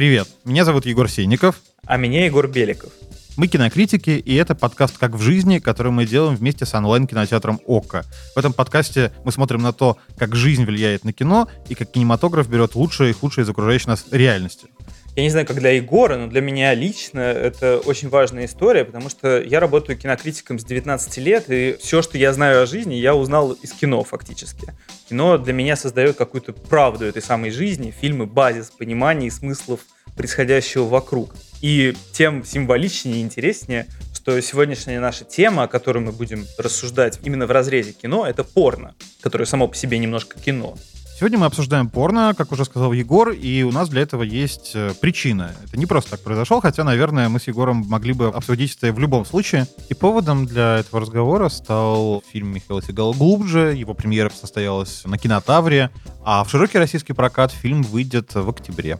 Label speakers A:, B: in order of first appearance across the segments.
A: Привет, меня зовут Егор Сенников.
B: А меня Егор Беликов.
A: Мы кинокритики, и это подкаст «Как в жизни», который мы делаем вместе с онлайн-кинотеатром «Окко». В этом подкасте мы смотрим на то, как жизнь влияет на кино, и как кинематограф берет лучшее и худшее из окружающей нас реальности.
B: Я не знаю, как для Егора, но для меня лично это очень важная история, потому что я работаю кинокритиком с 19 лет, и все, что я знаю о жизни, я узнал из кино фактически. Кино для меня создает какую-то правду этой самой жизни, фильмы — базис понимания и смыслов происходящего вокруг. И тем символичнее и интереснее, что сегодняшняя наша тема, о которой мы будем рассуждать именно в разрезе кино, это порно, которое само по себе немножко кино.
A: Сегодня мы обсуждаем порно, как уже сказал Егор, и у нас для этого есть э, причина. Это не просто так произошло, хотя, наверное, мы с Егором могли бы обсудить это в любом случае. И поводом для этого разговора стал фильм Михаила Сигала «Глубже». Его премьера состоялась на кинотавре, а в широкий российский прокат фильм выйдет в октябре.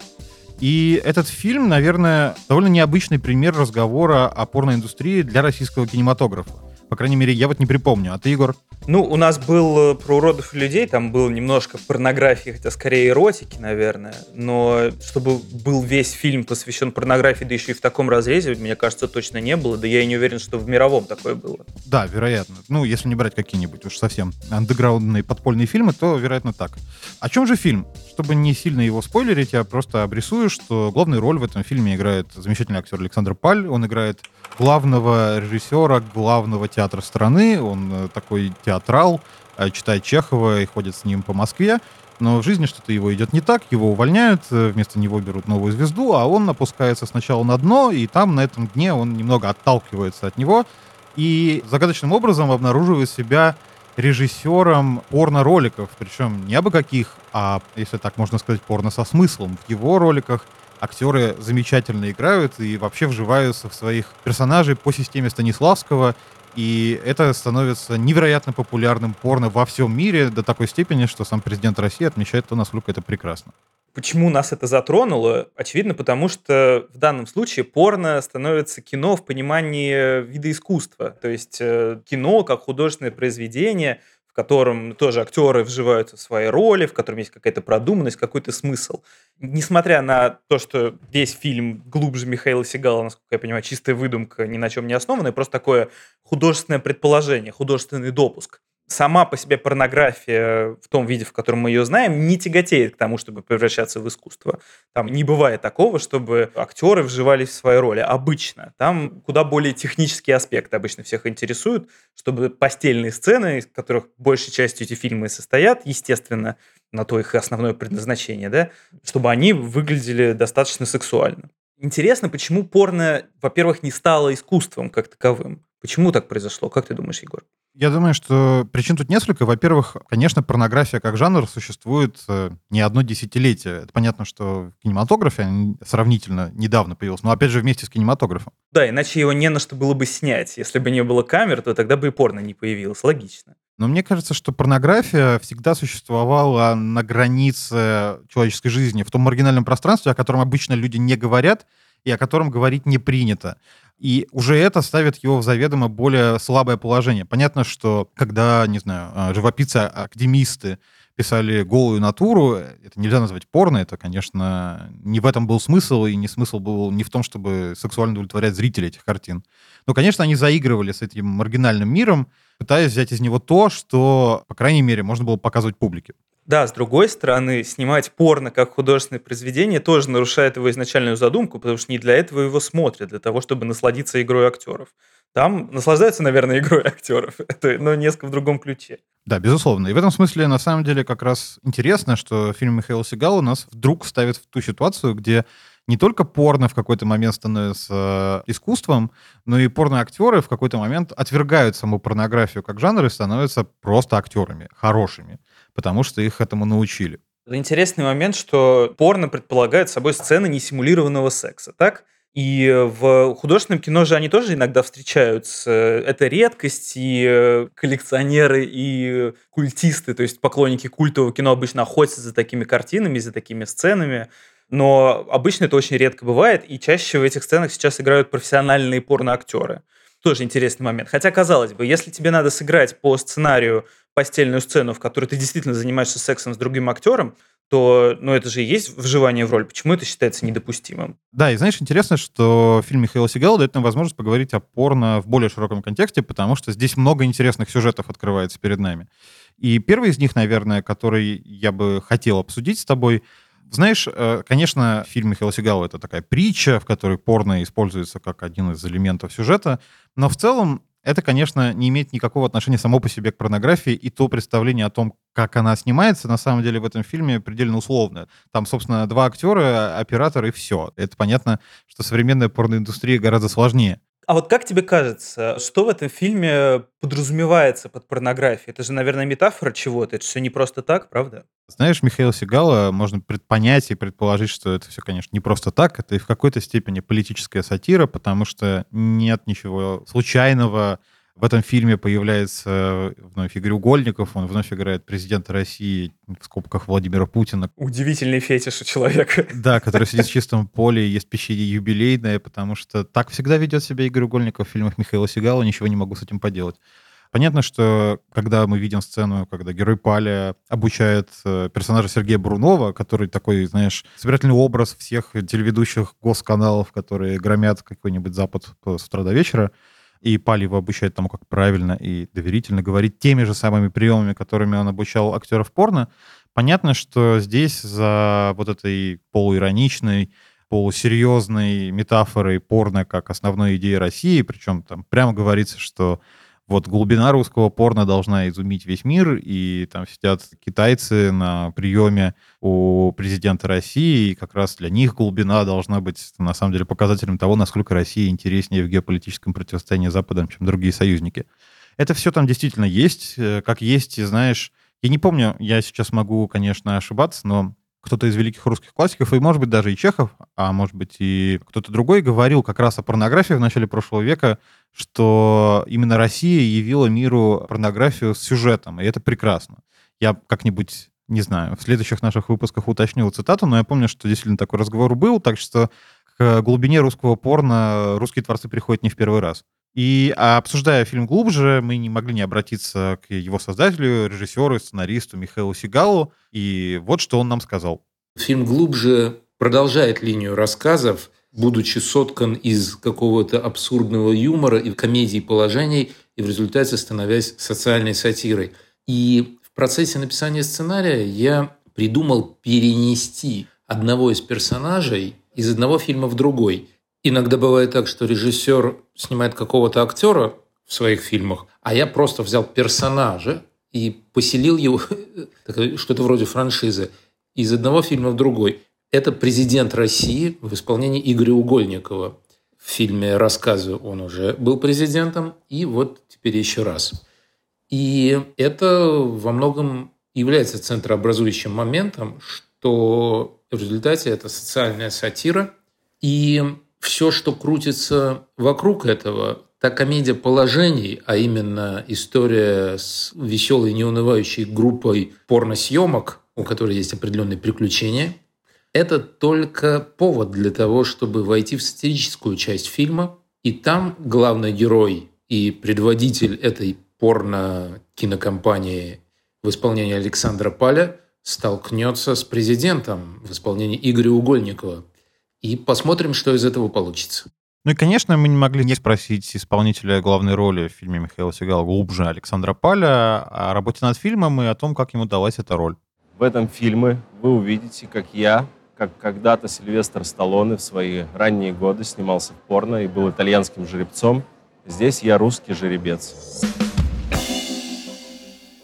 A: И этот фильм, наверное, довольно необычный пример разговора о порноиндустрии для российского кинематографа. По крайней мере, я вот не припомню. А ты, Егор?
B: Ну, у нас был э, про уродов и людей, там было немножко порнографии, хотя скорее эротики, наверное. Но чтобы был весь фильм посвящен порнографии, да еще и в таком разрезе, мне кажется, точно не было. Да я и не уверен, что в мировом такое было.
A: Да, вероятно. Ну, если не брать какие-нибудь уж совсем андеграундные подпольные фильмы, то, вероятно, так. О чем же фильм? Чтобы не сильно его спойлерить, я просто обрисую, что главную роль в этом фильме играет замечательный актер Александр Паль. Он играет главного режиссера главного театра страны. Он э, такой театрал, э, читает Чехова и ходит с ним по Москве. Но в жизни что-то его идет не так, его увольняют, э, вместо него берут новую звезду, а он опускается сначала на дно, и там, на этом дне, он немного отталкивается от него, и загадочным образом обнаруживает себя режиссером порно-роликов, причем не абы каких, а, если так можно сказать, порно со смыслом. В его роликах актеры замечательно играют и вообще вживаются в своих персонажей по системе Станиславского, и это становится невероятно популярным порно во всем мире до такой степени, что сам президент России отмечает то, насколько это прекрасно.
B: Почему нас это затронуло? Очевидно, потому что в данном случае порно становится кино в понимании вида искусства. То есть э, кино как художественное произведение, в котором тоже актеры вживаются в свои роли, в котором есть какая-то продуманность, какой-то смысл. Несмотря на то, что весь фильм глубже Михаила Сигала, насколько я понимаю, чистая выдумка, ни на чем не основанная, просто такое художественное предположение, художественный допуск сама по себе порнография в том виде, в котором мы ее знаем, не тяготеет к тому, чтобы превращаться в искусство. Там не бывает такого, чтобы актеры вживались в свои роли. Обычно. Там куда более технические аспекты обычно всех интересуют, чтобы постельные сцены, из которых большей частью эти фильмы состоят, естественно, на то их основное предназначение, да, чтобы они выглядели достаточно сексуально. Интересно, почему порно, во-первых, не стало искусством как таковым. Почему так произошло? Как ты думаешь, Егор?
A: Я думаю, что причин тут несколько. Во-первых, конечно, порнография как жанр существует э, не одно десятилетие. Это понятно, что в кинематографе сравнительно недавно появился, но опять же вместе с кинематографом.
B: Да, иначе его не на что было бы снять. Если бы не было камер, то тогда бы и порно не появилось. Логично.
A: Но мне кажется, что порнография всегда существовала на границе человеческой жизни, в том маргинальном пространстве, о котором обычно люди не говорят и о котором говорить не принято. И уже это ставит его в заведомо более слабое положение. Понятно, что когда, не знаю, а, живописцы-академисты писали голую натуру, это нельзя назвать порно, это, конечно, не в этом был смысл, и не смысл был не в том, чтобы сексуально удовлетворять зрителей этих картин. Но, конечно, они заигрывали с этим маргинальным миром, пытаясь взять из него то, что, по крайней мере, можно было показывать публике.
B: Да, с другой стороны, снимать порно как художественное произведение тоже нарушает его изначальную задумку, потому что не для этого его смотрят, для того, чтобы насладиться игрой актеров. Там наслаждаются, наверное, игрой актеров, но несколько в другом ключе.
A: Да, безусловно. И в этом смысле, на самом деле, как раз интересно, что фильм Михаила Сигала нас вдруг ставит в ту ситуацию, где не только порно в какой-то момент становится искусством, но и порноактеры в какой-то момент отвергают саму порнографию как жанр и становятся просто актерами, хорошими потому что их этому научили.
B: Интересный момент, что порно предполагает собой сцены несимулированного секса, так? И в художественном кино же они тоже иногда встречаются. Это редкость, и коллекционеры, и культисты, то есть поклонники культового кино обычно охотятся за такими картинами, за такими сценами. Но обычно это очень редко бывает, и чаще в этих сценах сейчас играют профессиональные порноактеры. Тоже интересный момент. Хотя, казалось бы, если тебе надо сыграть по сценарию постельную сцену, в которой ты действительно занимаешься сексом с другим актером, то ну, это же и есть вживание в роль. Почему это считается недопустимым?
A: Да, и знаешь, интересно, что фильм Михаила Сигала дает нам возможность поговорить о порно в более широком контексте, потому что здесь много интересных сюжетов открывается перед нами. И первый из них, наверное, который я бы хотел обсудить с тобой, знаешь, э, конечно, фильм Михаила Сигала — это такая притча, в которой порно используется как один из элементов сюжета, но в целом это, конечно, не имеет никакого отношения само по себе к порнографии, и то представление о том, как она снимается, на самом деле в этом фильме предельно условное. Там, собственно, два актера, оператор и все. Это понятно, что современная порноиндустрия гораздо сложнее.
B: А вот как тебе кажется, что в этом фильме подразумевается под порнографией? Это же, наверное, метафора чего-то. Это все не просто так, правда?
A: Знаешь, Михаила Сигала можно предпонять и предположить, что это все, конечно, не просто так. Это и в какой-то степени политическая сатира, потому что нет ничего случайного в этом фильме появляется вновь Игорь Угольников, он вновь играет президента России, в скобках Владимира Путина.
B: Удивительный фетиш у человека.
A: Да, который сидит в чистом поле, есть печенье юбилейное, потому что так всегда ведет себя Игорь Угольников в фильмах Михаила Сигала, ничего не могу с этим поделать. Понятно, что когда мы видим сцену, когда герой Паля обучает э, персонажа Сергея Брунова, который такой, знаешь, собирательный образ всех телеведущих госканалов, которые громят какой-нибудь Запад с утра до вечера, и Пали обучает тому, как правильно и доверительно говорить теми же самыми приемами, которыми он обучал актеров порно, понятно, что здесь за вот этой полуироничной, полусерьезной метафорой порно как основной идеи России, причем там прямо говорится, что вот глубина русского порно должна изумить весь мир, и там сидят китайцы на приеме у президента России, и как раз для них глубина должна быть, на самом деле, показателем того, насколько Россия интереснее в геополитическом противостоянии с Западом, чем другие союзники. Это все там действительно есть, э, как есть, знаешь, я не помню, я сейчас могу, конечно, ошибаться, но кто-то из великих русских классиков, и, может быть, даже и Чехов, а может быть, и кто-то другой говорил как раз о порнографии в начале прошлого века, что именно Россия явила миру порнографию с сюжетом, и это прекрасно. Я как-нибудь, не знаю, в следующих наших выпусках уточнил цитату, но я помню, что действительно такой разговор был, так что к глубине русского порно русские творцы приходят не в первый раз. И обсуждая фильм глубже, мы не могли не обратиться к его создателю, режиссеру, сценаристу Михаилу Сигалу. И вот что он нам сказал.
C: Фильм глубже продолжает линию рассказов, будучи соткан из какого-то абсурдного юмора и комедий положений, и в результате становясь социальной сатирой. И в процессе написания сценария я придумал перенести одного из персонажей из одного фильма в другой – Иногда бывает так, что режиссер снимает какого-то актера в своих фильмах, а я просто взял персонажа и поселил его, что-то вроде франшизы, из одного фильма в другой. Это «Президент России» в исполнении Игоря Угольникова. В фильме «Рассказы» он уже был президентом, и вот теперь еще раз. И это во многом является центрообразующим моментом, что в результате это социальная сатира, и все, что крутится вокруг этого, та комедия положений, а именно история с веселой, неунывающей группой порносъемок, у которой есть определенные приключения, это только повод для того, чтобы войти в сатирическую часть фильма. И там главный герой и предводитель этой порно-кинокомпании в исполнении Александра Паля столкнется с президентом в исполнении Игоря Угольникова – и посмотрим, что из этого получится.
A: Ну и, конечно, мы не могли не спросить исполнителя главной роли в фильме Михаила Сигала глубже Александра Паля о работе над фильмом и о том, как ему далась эта роль.
D: В этом фильме вы увидите, как я, как когда-то Сильвестр Сталлоне в свои ранние годы снимался в порно и был итальянским жеребцом. Здесь я русский жеребец.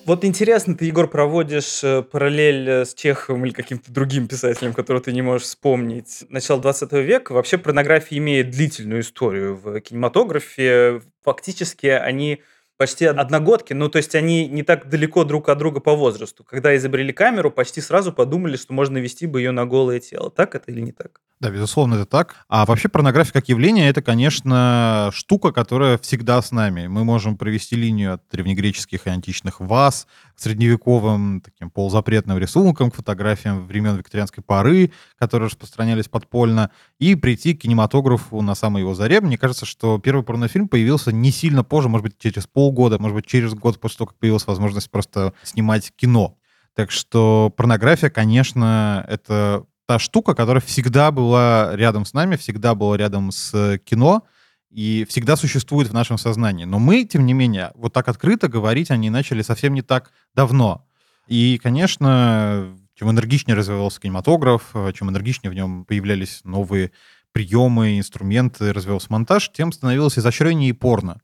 B: Вот интересно, ты, Егор, проводишь э, параллель э, с Чеховым или каким-то другим писателем, которого ты не можешь вспомнить. Начало 20 века. Вообще порнография имеет длительную историю в кинематографе. Фактически они почти одногодки, ну, то есть они не так далеко друг от друга по возрасту. Когда изобрели камеру, почти сразу подумали, что можно вести бы ее на голое тело. Так это или не так?
A: Да, безусловно, это так. А вообще порнография как явление — это, конечно, штука, которая всегда с нами. Мы можем провести линию от древнегреческих и античных ваз к средневековым таким полузапретным рисункам, к фотографиям времен викторианской поры, которые распространялись подпольно, и прийти к кинематографу на самой его заре. Мне кажется, что первый порнофильм появился не сильно позже, может быть, через полгода, может быть, через год после того, как появилась возможность просто снимать кино. Так что порнография, конечно, это та штука, которая всегда была рядом с нами, всегда была рядом с кино и всегда существует в нашем сознании. Но мы, тем не менее, вот так открыто говорить они начали совсем не так давно. И, конечно, чем энергичнее развивался кинематограф, чем энергичнее в нем появлялись новые приемы, инструменты, развивался монтаж, тем становилось изощреннее и порно.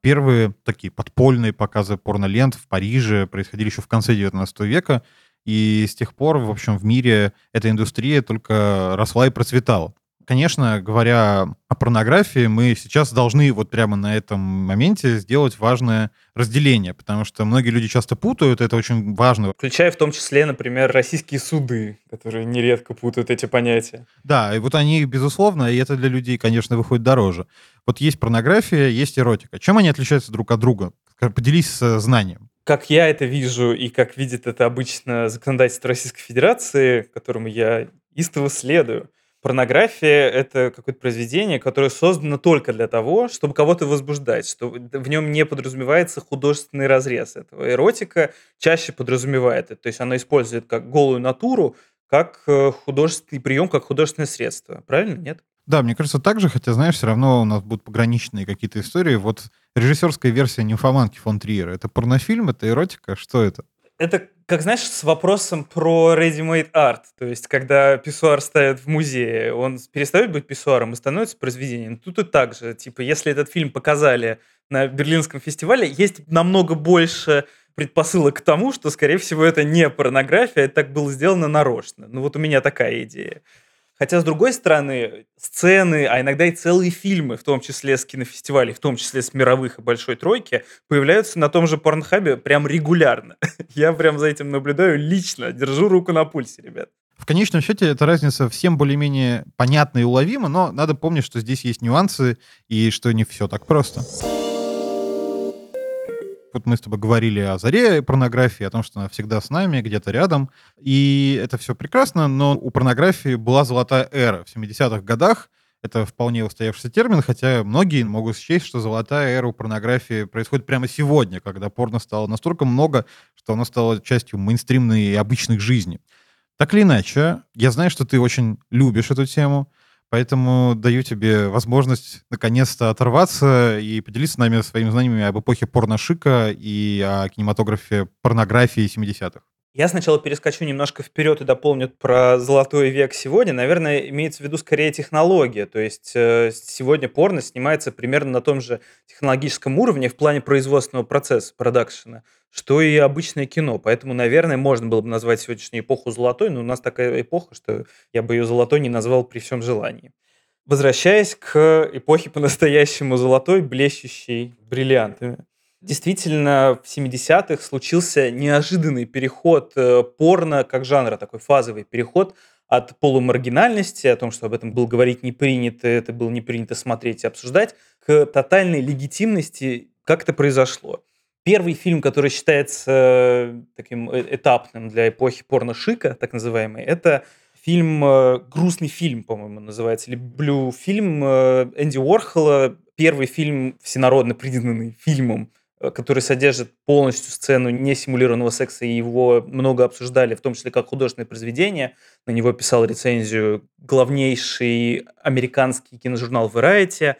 A: Первые такие подпольные показы порнолент в Париже происходили еще в конце 19 века, и с тех пор, в общем, в мире эта индустрия только росла и процветала. Конечно, говоря о порнографии, мы сейчас должны вот прямо на этом моменте сделать важное разделение, потому что многие люди часто путают, это очень важно.
B: Включая в том числе, например, российские суды, которые нередко путают эти понятия.
A: Да, и вот они, безусловно, и это для людей, конечно, выходит дороже. Вот есть порнография, есть эротика. Чем они отличаются друг от друга? Поделись знанием
B: как я это вижу и как видит это обычно законодательство Российской Федерации, которому я истово следую, Порнография — это какое-то произведение, которое создано только для того, чтобы кого-то возбуждать, что в нем не подразумевается художественный разрез этого. Эротика чаще подразумевает это, то есть она использует как голую натуру, как э, художественный прием, как художественное средство. Правильно, нет?
A: Да, мне кажется, так же, хотя, знаешь, все равно у нас будут пограничные какие-то истории. Вот режиссерская версия «Нимфоманки» фон Триера — это порнофильм, это эротика? Что это?
B: Это, как знаешь, с вопросом про ready-made art. То есть, когда писсуар ставят в музее, он перестает быть писсуаром и становится произведением. Тут и так же. Типа, если этот фильм показали на Берлинском фестивале, есть намного больше предпосылок к тому, что, скорее всего, это не порнография, это так было сделано нарочно. Ну вот у меня такая идея. Хотя, с другой стороны, сцены, а иногда и целые фильмы, в том числе с кинофестивалей, в том числе с мировых и большой тройки, появляются на том же порнхабе прям регулярно. Я прям за этим наблюдаю лично, держу руку на пульсе, ребят.
A: В конечном счете эта разница всем более-менее понятна и уловима, но надо помнить, что здесь есть нюансы и что не все так просто. Вот мы с тобой говорили о заре порнографии, о том, что она всегда с нами, где-то рядом. И это все прекрасно, но у порнографии была золотая эра. В 70-х годах это вполне устоявшийся термин, хотя многие могут счесть, что золотая эра у порнографии происходит прямо сегодня, когда порно стало настолько много, что оно стало частью мейнстримной и обычной жизни. Так или иначе, я знаю, что ты очень любишь эту тему, Поэтому даю тебе возможность наконец-то оторваться и поделиться с нами своими знаниями об эпохе порношика и о кинематографе порнографии 70-х.
B: Я сначала перескочу немножко вперед и дополню про золотой век сегодня. Наверное, имеется в виду скорее технология. То есть э, сегодня порно снимается примерно на том же технологическом уровне в плане производственного процесса, продакшена, что и обычное кино. Поэтому, наверное, можно было бы назвать сегодняшнюю эпоху золотой, но у нас такая эпоха, что я бы ее золотой не назвал при всем желании. Возвращаясь к эпохе по-настоящему золотой, блещущей бриллиантами действительно в 70-х случился неожиданный переход э, порно как жанра, такой фазовый переход от полумаргинальности, о том, что об этом было говорить не принято, это было не принято смотреть и обсуждать, к тотальной легитимности, как это произошло. Первый фильм, который считается э, таким э, этапным для эпохи порно-шика, так называемый, это фильм, грустный фильм, по-моему, называется, или блю фильм Энди Уорхола, первый фильм всенародно признанный фильмом который содержит полностью сцену несимулированного секса, и его много обсуждали, в том числе как художественное произведение. На него писал рецензию главнейший американский киножурнал Variety.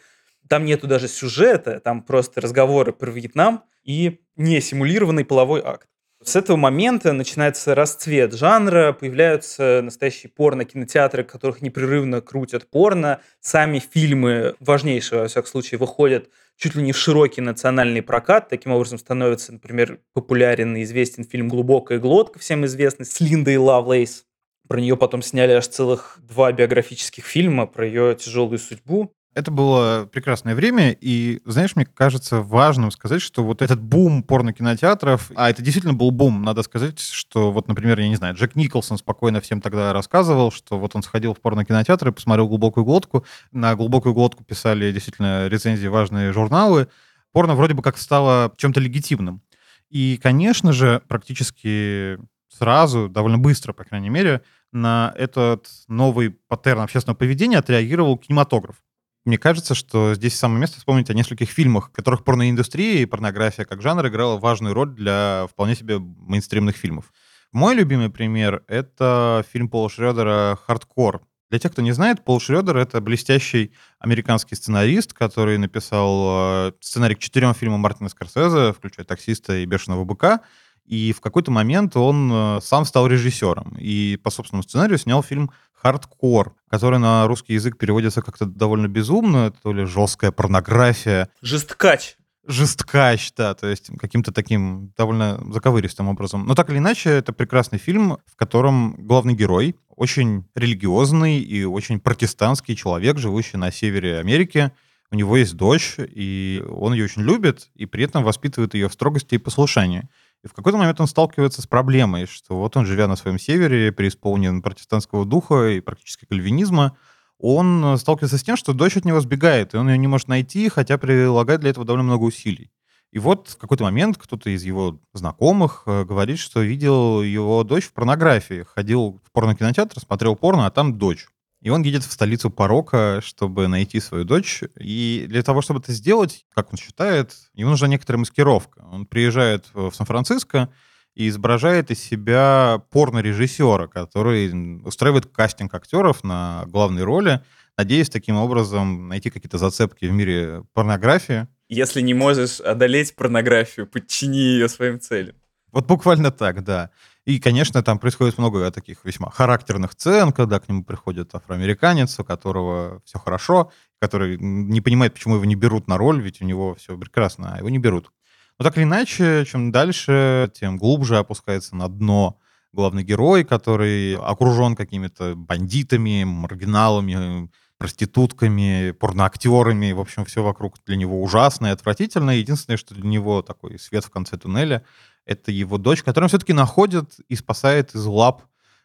B: Там нету даже сюжета, там просто разговоры про Вьетнам и несимулированный половой акт. С этого момента начинается расцвет жанра, появляются настоящие порно-кинотеатры, которых непрерывно крутят порно. Сами фильмы, важнейшие, во всяком случае, выходят чуть ли не в широкий национальный прокат. Таким образом становится, например, популярен и известен фильм «Глубокая глотка», всем известный, с Линдой Лавлейс. Про нее потом сняли аж целых два биографических фильма про ее тяжелую судьбу.
A: Это было прекрасное время, и, знаешь, мне кажется важным сказать, что вот этот бум порно-кинотеатров, а это действительно был бум, надо сказать, что вот, например, я не знаю, Джек Николсон спокойно всем тогда рассказывал, что вот он сходил в порно-кинотеатр и посмотрел «Глубокую глотку». На «Глубокую глотку» писали действительно рецензии важные журналы. Порно вроде бы как стало чем-то легитимным. И, конечно же, практически сразу, довольно быстро, по крайней мере, на этот новый паттерн общественного поведения отреагировал кинематограф. Мне кажется, что здесь самое место вспомнить о нескольких фильмах, в которых порноиндустрия и порнография как жанр играла важную роль для вполне себе мейнстримных фильмов. Мой любимый пример — это фильм Пола Шредера «Хардкор». Для тех, кто не знает, Пол Шредер — это блестящий американский сценарист, который написал э, сценарий к четырем фильмам Мартина Скорсезе, включая «Таксиста» и «Бешеного быка». И в какой-то момент он э, сам стал режиссером. И по собственному сценарию снял фильм «Хардкор», который на русский язык переводится как-то довольно безумно, то ли жесткая порнография.
B: Жесткач
A: жесткач, да, то есть каким-то таким довольно заковыристым образом. Но так или иначе, это прекрасный фильм, в котором главный герой очень религиозный и очень протестантский человек, живущий на севере Америки. У него есть дочь, и он ее очень любит, и при этом воспитывает ее в строгости и послушании. И в какой-то момент он сталкивается с проблемой, что вот он, живя на своем севере, преисполнен протестантского духа и практически кальвинизма, он э, сталкивается с тем, что дочь от него сбегает, и он ее не может найти, хотя прилагает для этого довольно много усилий. И вот в какой-то момент кто-то из его знакомых э, говорит, что видел его дочь в порнографии. Ходил в порнокинотеатр, смотрел порно, а там дочь. И он едет в столицу порока, чтобы найти свою дочь. И для того, чтобы это сделать, как он считает, ему нужна некоторая маскировка. Он приезжает в Сан-Франциско, и изображает из себя порно-режиссера, который устраивает кастинг актеров на главные роли, надеясь таким образом найти какие-то зацепки в мире порнографии.
B: Если не можешь одолеть порнографию, подчини ее своим целям.
A: Вот буквально так, да. И, конечно, там происходит много таких весьма характерных сцен, когда к нему приходит афроамериканец, у которого все хорошо, который не понимает, почему его не берут на роль, ведь у него все прекрасно, а его не берут. Но так или иначе, чем дальше, тем глубже опускается на дно главный герой, который окружен какими-то бандитами, маргиналами, проститутками, порноактерами. В общем, все вокруг для него ужасно и отвратительно. Единственное, что для него такой свет в конце туннеля, это его дочь, которую все-таки находит и спасает из лап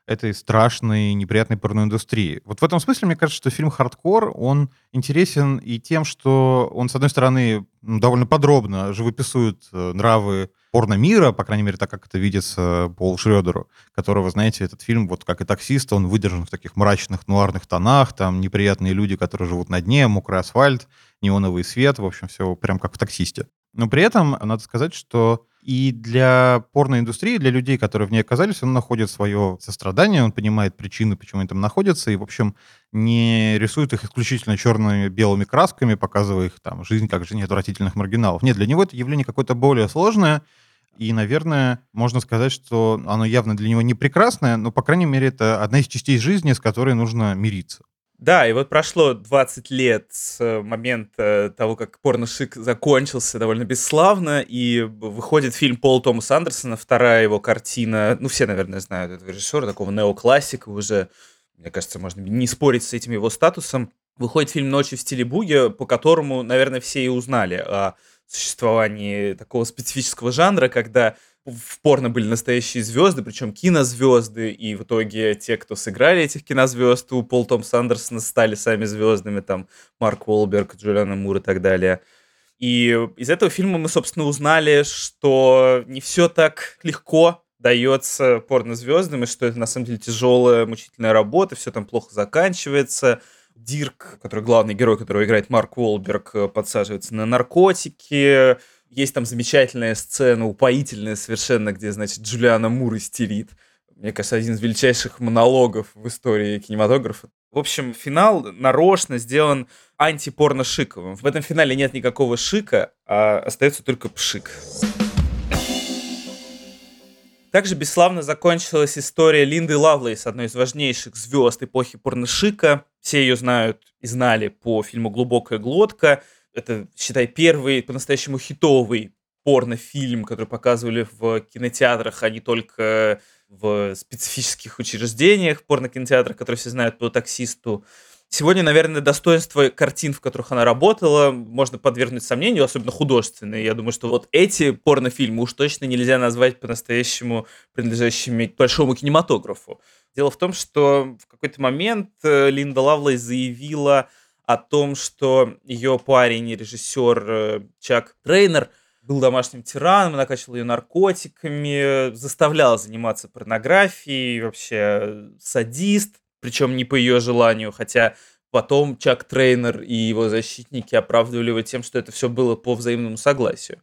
A: этой страшной, неприятной порноиндустрии. Вот в этом смысле, мне кажется, что фильм «Хардкор», он интересен и тем, что он, с одной стороны, довольно подробно живописует э, нравы порно-мира, по крайней мере, так, как это видится Пол Шредеру, которого, знаете, этот фильм, вот как и «Таксист», он выдержан в таких мрачных, нуарных тонах, там неприятные люди, которые живут на дне, мокрый асфальт, неоновый свет, в общем, все прям как в «Таксисте». Но при этом надо сказать, что и для порноиндустрии, для людей, которые в ней оказались, он находит свое сострадание, он понимает причины, почему они там находятся, и, в общем, не рисует их исключительно черными белыми красками, показывая их там жизнь как жизнь отвратительных маргиналов. Нет, для него это явление какое-то более сложное, и, наверное, можно сказать, что оно явно для него не прекрасное, но, по крайней мере, это одна из частей жизни, с которой нужно мириться.
B: Да, и вот прошло 20 лет с э, момента того, как порношик закончился довольно бесславно, и выходит фильм Пола Томаса Андерсона, вторая его картина, ну, все, наверное, знают этого режиссера, такого неоклассика уже, мне кажется, можно не спорить с этим его статусом. Выходит фильм «Ночи в стиле буги», по которому, наверное, все и узнали о существовании такого специфического жанра, когда в порно были настоящие звезды, причем кинозвезды, и в итоге те, кто сыграли этих кинозвезд, у Пол Том Сандерсона стали сами звездами, там Марк Уолберг, Джулиана Мур и так далее. И из этого фильма мы, собственно, узнали, что не все так легко дается порнозвездам, и что это на самом деле тяжелая, мучительная работа, все там плохо заканчивается. Дирк, который главный герой, которого играет Марк Уолберг, подсаживается на наркотики, есть там замечательная сцена, упоительная совершенно, где, значит, Джулиана Мур истерит. Мне кажется, один из величайших монологов в истории кинематографа. В общем, финал нарочно сделан антипорно-шиковым. В этом финале нет никакого шика, а остается только пшик. Также бесславно закончилась история Линды Лавлейс, одной из важнейших звезд эпохи порношика. Все ее знают и знали по фильму «Глубокая глотка», это, считай, первый по-настоящему хитовый порнофильм, который показывали в кинотеатрах, а не только в специфических учреждениях, порнокинотеатрах, которые все знают по таксисту. Сегодня, наверное, достоинство картин, в которых она работала, можно подвергнуть сомнению, особенно художественные. Я думаю, что вот эти порнофильмы уж точно нельзя назвать по-настоящему принадлежащими большому кинематографу. Дело в том, что в какой-то момент э, Линда Лавлейс заявила о том, что ее парень, режиссер э, Чак Трейнер, был домашним тираном, накачивал ее наркотиками, заставлял заниматься порнографией, вообще э, садист, причем не по ее желанию, хотя потом Чак Трейнер и его защитники оправдывали его тем, что это все было по взаимному согласию.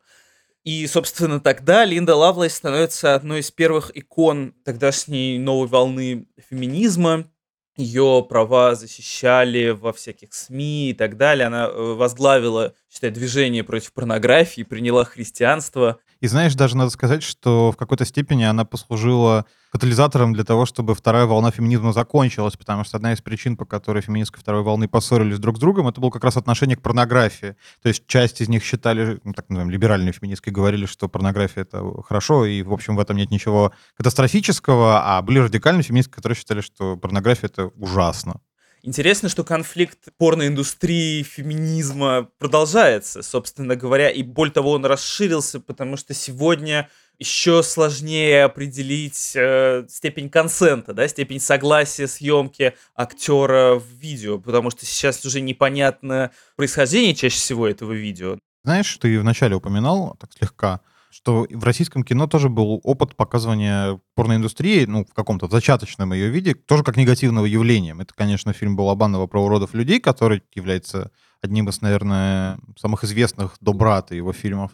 B: И, собственно, тогда Линда Лавлейс становится одной из первых икон тогдашней новой волны феминизма. Ее права защищали во всяких СМИ и так далее. Она э, возглавила, считай, движение против порнографии, приняла христианство.
A: И знаешь, даже надо сказать, что в какой-то степени она послужила катализатором для того, чтобы вторая волна феминизма закончилась, потому что одна из причин, по которой феминистки второй волны поссорились друг с другом, это было как раз отношение к порнографии. То есть часть из них считали, ну, так называем, либеральные феминистки говорили, что порнография — это хорошо, и, в общем, в этом нет ничего катастрофического, а были радикальные феминистки, которые считали, что порнография — это ужасно.
B: Интересно, что конфликт порноиндустрии, феминизма продолжается, собственно говоря, и более того, он расширился, потому что сегодня еще сложнее определить э, степень консента, да, степень согласия съемки актера в видео, потому что сейчас уже непонятно происхождение чаще всего этого видео.
A: Знаешь, ты вначале упоминал, так слегка, что в российском кино тоже был опыт показывания порноиндустрии, ну, в каком-то зачаточном ее виде, тоже как негативного явления. Это, конечно, фильм Балабанова про уродов людей, который является одним из, наверное, самых известных до брата его фильмов.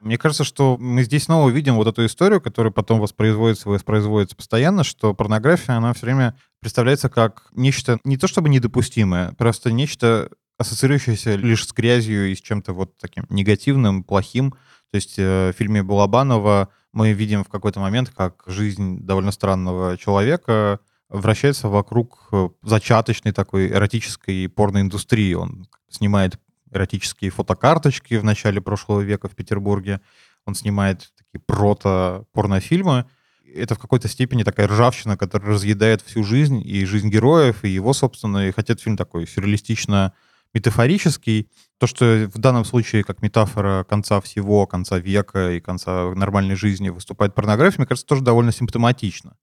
A: Мне кажется, что мы здесь снова видим вот эту историю, которая потом воспроизводится воспроизводится постоянно, что порнография, она все время представляется как нечто не то чтобы недопустимое, просто нечто ассоциирующееся лишь с грязью и с чем-то вот таким негативным, плохим. То есть э, в фильме Балабанова мы видим в какой-то момент, как жизнь довольно странного человека вращается вокруг э, зачаточной такой эротической порноиндустрии. Он снимает эротические фотокарточки в начале прошлого века в Петербурге. Он снимает такие прото-порнофильмы. Это в какой-то степени такая ржавчина, которая разъедает всю жизнь, и жизнь героев, и его, собственно, и хотя этот фильм такой сюрреалистично метафорический. То, что в данном случае как метафора конца всего, конца века и конца нормальной жизни выступает порнография, мне кажется, тоже довольно симптоматично.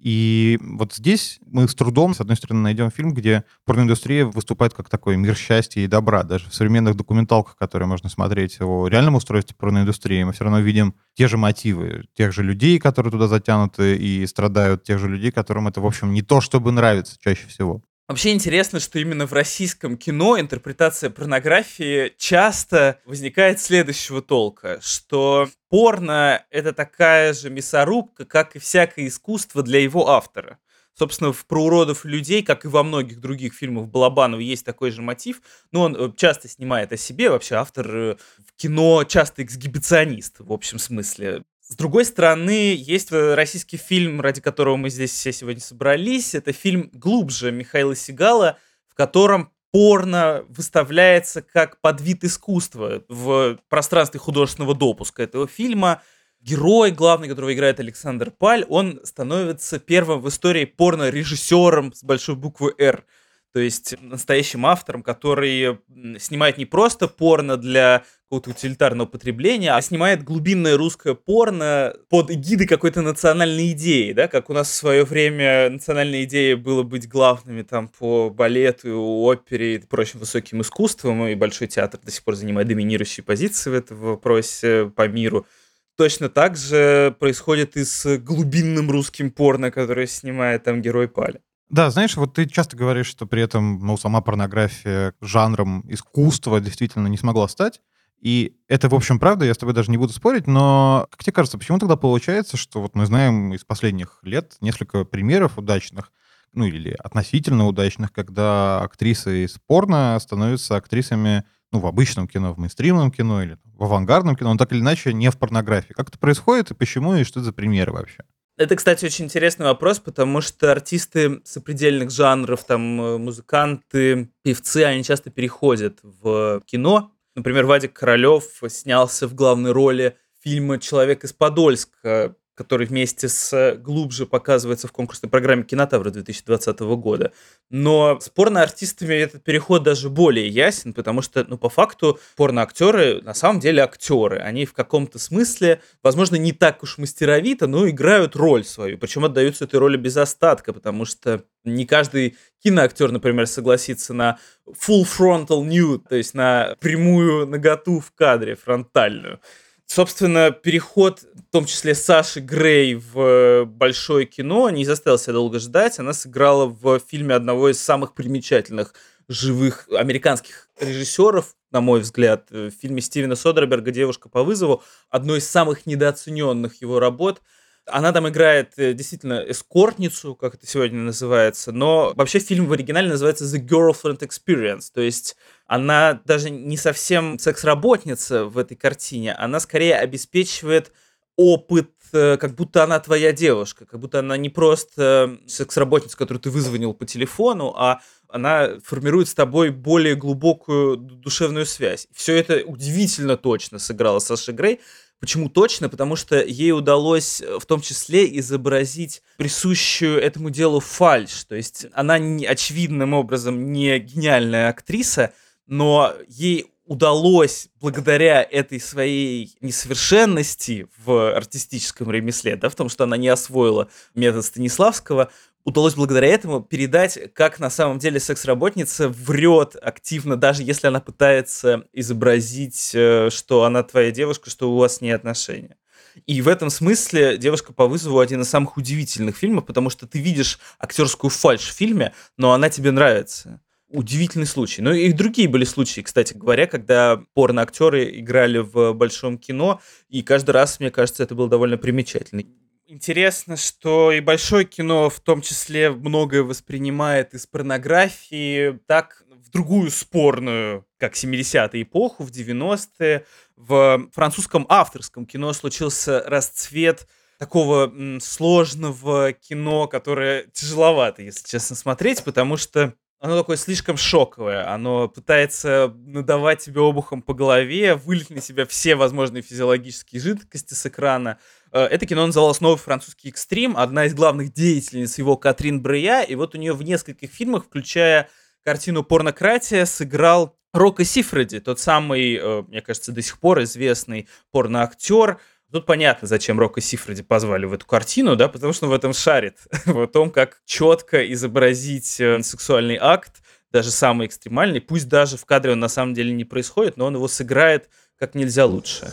A: И вот здесь мы с трудом, с одной стороны, найдем фильм, где порноиндустрия выступает как такой мир счастья и добра. Даже в современных документалках, которые можно смотреть о реальном устройстве порноиндустрии, мы все равно видим те же мотивы, тех же людей, которые туда затянуты и страдают, тех же людей, которым это, в общем, не то, чтобы нравится чаще всего.
B: Вообще интересно, что именно в российском кино интерпретация порнографии часто возникает следующего толка, что порно — это такая же мясорубка, как и всякое искусство для его автора. Собственно, в «Про уродов людей», как и во многих других фильмах Балабанова, есть такой же мотив, но он э, часто снимает о себе, вообще автор э, в кино часто эксгибиционист, в общем смысле. С другой стороны, есть э, российский фильм, ради которого мы здесь все сегодня собрались. Это фильм «Глубже» Михаила Сигала, в котором порно выставляется как подвид искусства в пространстве художественного допуска этого фильма. Герой, главный, которого играет Александр Паль, он становится первым в истории порно-режиссером с большой буквы «Р». То есть настоящим автором, который снимает не просто порно для какого-то утилитарного потребления, а снимает глубинное русское порно под эгидой какой-то национальной идеи, да, как у нас в свое время национальная идея было быть главными там по балету, опере и прочим высоким искусством, и Большой театр до сих пор занимает доминирующие позиции в этом вопросе по миру. Точно так же происходит и с глубинным русским порно, которое снимает там герой Паля.
A: Да, знаешь, вот ты часто говоришь, что при этом ну, сама порнография жанром искусства действительно не смогла стать. И это, в общем, правда, я с тобой даже не буду спорить, но как тебе кажется, почему тогда получается, что вот мы знаем из последних лет несколько примеров удачных, ну или относительно удачных, когда актрисы из порно становятся актрисами ну, в обычном кино, в мейнстримном кино или в авангардном кино, но так или иначе не в порнографии. Как это происходит и почему, и что это за примеры вообще?
B: Это, кстати, очень интересный вопрос, потому что артисты сопредельных жанров, там, э, музыканты, певцы, они часто переходят в кино. Например, Вадик Королев снялся в главной роли фильма «Человек из Подольска», который вместе с «Глубже» показывается в конкурсной программе «Кинотавра» 2020 года. Но с порноартистами этот переход даже более ясен, потому что, ну, по факту, порноактеры на самом деле актеры. Они в каком-то смысле, возможно, не так уж мастеровито, но играют роль свою. Причем отдаются этой роли без остатка, потому что не каждый киноактер, например, согласится на full frontal nude, то есть на прямую наготу в кадре, фронтальную. Собственно, переход, в том числе Саши Грей в э, большое кино, не заставил себя долго ждать. Она сыграла в фильме одного из самых примечательных живых американских режиссеров на мой взгляд, в фильме Стивена Содерберга «Девушка по вызову» одной из самых недооцененных его работ – она там играет э, действительно эскортницу, как это сегодня называется, но вообще фильм в оригинале называется The Girlfriend Experience, то есть она даже не совсем секс-работница в этой картине, она скорее обеспечивает опыт, э, как будто она твоя девушка, как будто она не просто секс-работница, которую ты вызвонил по телефону, а она формирует с тобой более глубокую душевную связь. Все это удивительно точно сыграла Саша Грей. Почему точно? Потому что ей удалось э, в том числе изобразить присущую этому делу фальш. То есть она не, очевидным образом не гениальная актриса, но ей удалось благодаря этой своей несовершенности в артистическом ремесле, да, в том, что она не освоила метод Станиславского, удалось благодаря этому передать, как на самом деле секс-работница врет активно, даже если она пытается изобразить, э, что она твоя девушка, что у вас не отношения. И в этом смысле «Девушка по вызову» один из самых удивительных фильмов, потому что ты видишь актерскую фальш в фильме, но она тебе нравится. Удивительный случай. Ну и другие были случаи, кстати говоря, когда порно-актеры играли в большом кино, и каждый раз, мне кажется, это было довольно примечательно. Интересно, что и большое кино в том числе многое воспринимает из порнографии так в другую спорную, как 70-е эпоху, в 90-е. В французском авторском кино случился расцвет такого сложного кино, которое тяжеловато, если честно, смотреть, потому что оно такое слишком шоковое, оно пытается надавать тебе обухом по голове, вылить на себя все возможные физиологические жидкости с экрана. Э, это кино называлось «Новый французский экстрим», одна из главных деятельниц его Катрин Брея, и вот у нее в нескольких фильмах, включая картину «Порнократия», сыграл Рокко Сифреди, тот самый, э, мне кажется, до сих пор известный порноактер, Тут понятно, зачем Рока Сифреди позвали в эту картину, да, потому что он в этом шарит, в том, как четко изобразить э, сексуальный акт, даже самый экстремальный, пусть даже в кадре он на самом деле не происходит, но он его сыграет как нельзя лучше.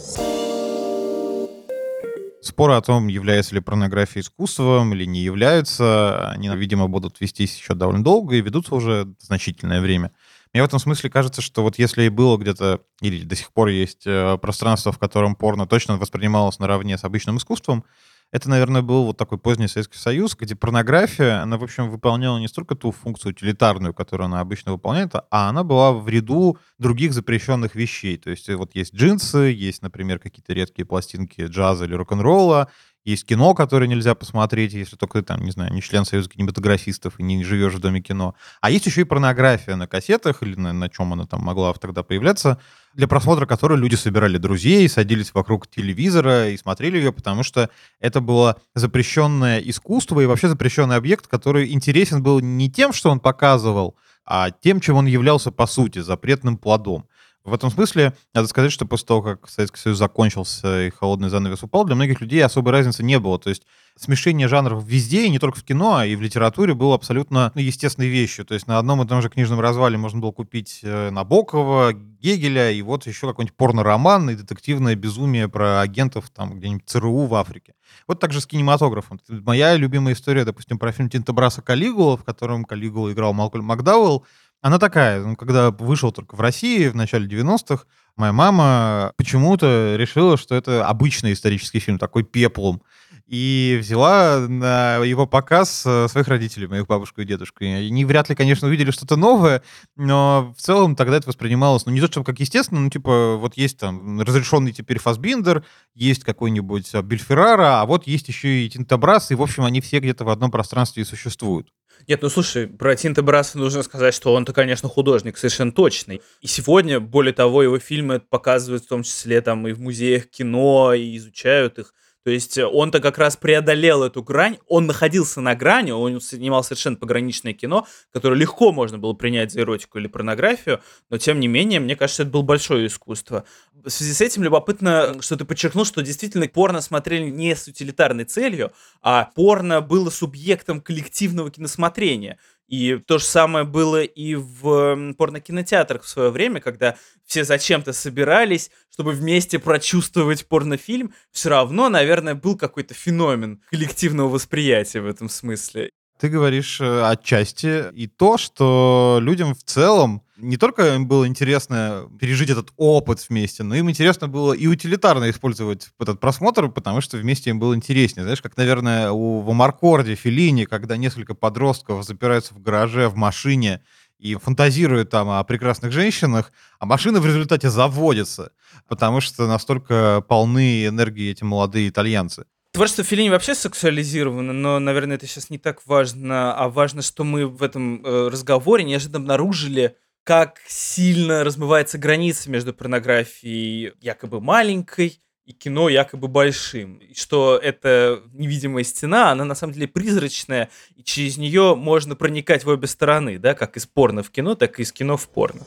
A: Споры о том, является ли порнография искусством или не является, они, видимо, будут вестись еще довольно долго и ведутся уже значительное время. Мне в этом смысле кажется, что вот если и было где-то, или до сих пор есть э, пространство, в котором порно точно воспринималось наравне с обычным искусством, это, наверное, был вот такой поздний Советский Союз, где порнография, она, в общем, выполняла не столько ту функцию утилитарную, которую она обычно выполняет, а она была в ряду других запрещенных вещей. То есть вот есть джинсы, есть, например, какие-то редкие пластинки джаза или рок-н-ролла, есть кино, которое нельзя посмотреть, если только ты, там, не знаю, не член Союза кинематографистов и не живешь в доме кино. А есть еще и порнография на кассетах, или на, на чем она там могла тогда появляться, для просмотра которой люди собирали друзей, садились вокруг телевизора и смотрели ее, потому что это было запрещенное искусство и вообще запрещенный объект, который интересен был не тем, что он показывал, а тем, чем он являлся по сути, запретным плодом. В этом смысле надо сказать, что после того, как Советский Союз закончился и холодный занавес упал, для многих людей особой разницы не было. То есть смешение жанров везде, и не только в кино, а и в литературе было абсолютно ну, естественной вещью. То есть на одном и том же книжном развале можно было купить э, Набокова, Гегеля, и вот еще какой-нибудь порно-роман и детективное безумие про агентов там где-нибудь ЦРУ в Африке. Вот так же с кинематографом. Моя любимая история, допустим, про фильм Тинта Браса «Калигула», в котором Калигула играл Малкольм Макдауэлл, она такая, ну, когда вышел только в России в начале 90-х, моя мама почему-то решила, что это обычный исторический фильм, такой пеплом. И взяла на его показ э, своих родителей, моих бабушку и дедушку. И они вряд ли, конечно, увидели что-то новое, но в целом тогда это воспринималось, ну, не то, чтобы как естественно, ну, типа, вот есть там разрешенный теперь Фасбиндер, есть какой-нибудь э, Бельферара, а вот есть еще и Тинтобрас, и, в общем, они все где-то в одном пространстве и существуют.
B: Нет, ну слушай, про Тинта Браса нужно сказать, что он-то, конечно, художник совершенно точный. И сегодня, более того, его фильмы показывают в том числе там и в музеях кино, и изучают их. То есть э, он-то как раз преодолел эту грань, он находился на грани, он снимал совершенно пограничное кино, которое легко можно было принять за эротику или порнографию, но тем не менее, мне кажется, это было большое искусство. В связи с этим любопытно, что ты подчеркнул, что действительно порно смотрели не с утилитарной целью, а порно было субъектом коллективного киносмотрения. И то же самое было и в порнокинотеатрах в свое время, когда все зачем-то собирались, чтобы вместе прочувствовать порнофильм. Все равно, наверное, был какой-то феномен коллективного восприятия в этом смысле.
A: Ты говоришь э, отчасти и то, что людям в целом Не только им было интересно пережить этот опыт вместе, но им интересно было и утилитарно использовать этот просмотр, потому что вместе им было интереснее. Знаешь, как, наверное, у в Амаркорде, Филини, когда несколько подростков запираются в гараже, в машине, и фантазируют там о прекрасных женщинах, а машина в результате заводится, потому что настолько полны энергии эти молодые итальянцы.
B: Творчество Филини вообще сексуализировано, но, наверное, это сейчас не так важно, а важно, что мы в этом э, разговоре неожиданно обнаружили, как сильно размывается граница между порнографией якобы маленькой и кино якобы большим. И что эта невидимая стена, она на самом деле призрачная, и через нее можно проникать в обе стороны, да, как из порно в кино, так и из кино в порно.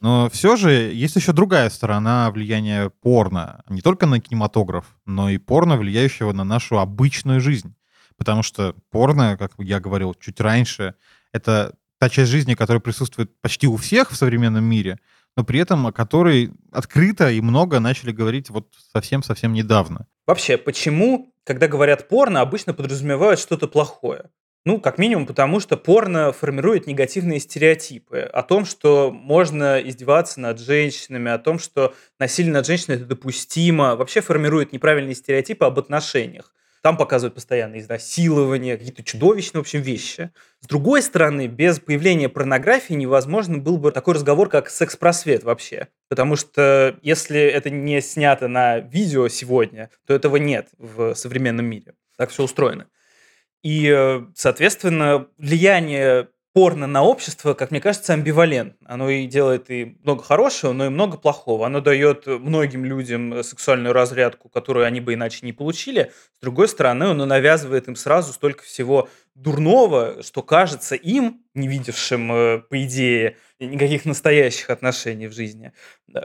A: Но все же есть еще другая сторона влияния порно. Не только на кинематограф, но и порно, влияющего на нашу обычную жизнь. Потому что порно, как я говорил чуть раньше, это та часть жизни, которая присутствует почти у всех в современном мире, но при этом о которой открыто и много начали говорить вот совсем-совсем недавно.
B: Вообще, почему, когда говорят порно, обычно подразумевают что-то плохое? Ну, как минимум, потому что порно формирует негативные стереотипы о том, что можно издеваться над женщинами, о том, что насилие над женщиной это допустимо, вообще формирует неправильные стереотипы об отношениях. Там показывают постоянно изнасилования, какие-то чудовищные, в общем, вещи. С другой стороны, без появления порнографии невозможно был бы такой разговор, как секс-просвет вообще. Потому что если это не снято на видео сегодня, то этого нет в современном мире. Так все устроено. И, э, соответственно, влияние порно на общество, как мне кажется, амбивалентно. Оно и делает и много хорошего, но и много плохого. Оно дает многим людям сексуальную разрядку, которую они бы иначе не получили. С другой стороны, оно навязывает им сразу столько всего дурного, что кажется им, не видевшим, э, по идее, никаких настоящих отношений в жизни,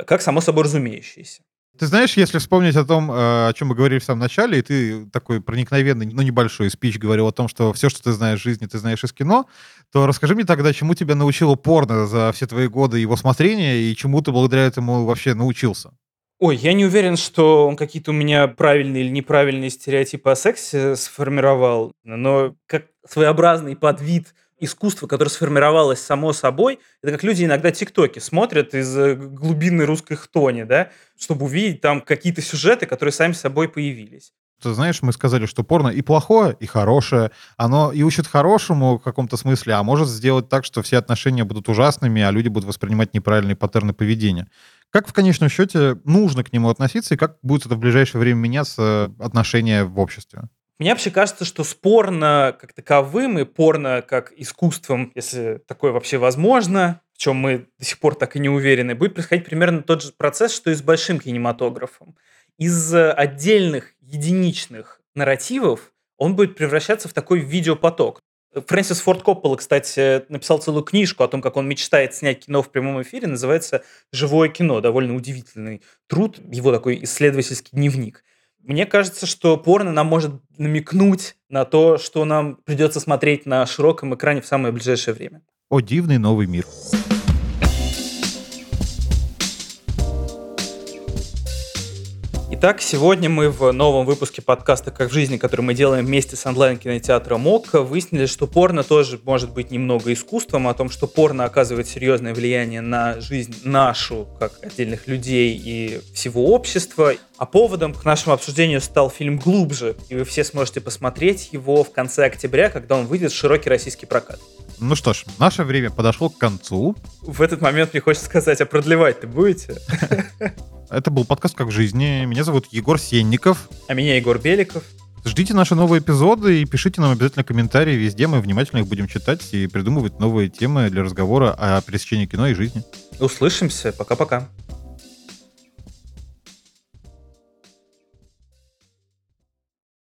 B: как само собой разумеющееся.
A: Ты знаешь, если вспомнить о том, э, о чем мы говорили в самом начале, и ты такой проникновенный, ну, небольшой спич говорил о том, что все, что ты знаешь в жизни, ты знаешь из кино, то расскажи мне тогда, чему тебя научило порно за все твои годы его смотрения, и чему ты благодаря этому вообще научился?
B: Ой, я не уверен, что он какие-то у меня правильные или неправильные стереотипы о сексе сформировал, но как своеобразный подвид искусство, которое сформировалось само собой. Это как люди иногда тиктоки смотрят из э, глубины русской хтони, да, чтобы увидеть там какие-то сюжеты, которые сами собой появились.
A: Ты знаешь, мы сказали, что порно и плохое, и хорошее. Оно и учит хорошему в каком-то смысле, а может сделать так, что все отношения будут ужасными, а люди будут воспринимать неправильные паттерны поведения. Как в конечном счете нужно к нему относиться, и как будет это в ближайшее время меняться отношения в обществе?
B: Мне вообще кажется, что спорно как таковым и порно как искусством, если такое вообще возможно, в чем мы до сих пор так и не уверены, будет происходить примерно тот же процесс, что и с большим кинематографом. Из отдельных единичных нарративов он будет превращаться в такой видеопоток. Фрэнсис Форд Коппола, кстати, написал целую книжку о том, как он мечтает снять кино в прямом эфире, называется «Живое кино». Довольно удивительный труд, его такой исследовательский дневник. Мне кажется, что порно нам может намекнуть на то, что нам придется смотреть на широком экране в самое ближайшее время.
A: О, дивный новый мир.
B: Итак, сегодня мы в новом выпуске подкаста «Как в жизни», который мы делаем вместе с онлайн-кинотеатром ОК, выяснили, что порно тоже может быть немного искусством, о том, что порно оказывает серьезное влияние на жизнь нашу, как отдельных людей и всего общества. А поводом к нашему обсуждению стал фильм «Глубже», и вы все сможете посмотреть его в конце октября, когда он выйдет в широкий российский прокат.
A: Ну что ж, наше время подошло к концу.
B: В этот момент мне хочется сказать, а продлевать-то будете?
A: Это был подкаст «Как в жизни». Меня зовут Егор Сенников.
B: А меня Егор Беликов.
A: Ждите наши новые эпизоды и пишите нам обязательно комментарии везде. Мы внимательно их будем читать и придумывать новые темы для разговора о пересечении кино и жизни.
B: Услышимся. Пока-пока.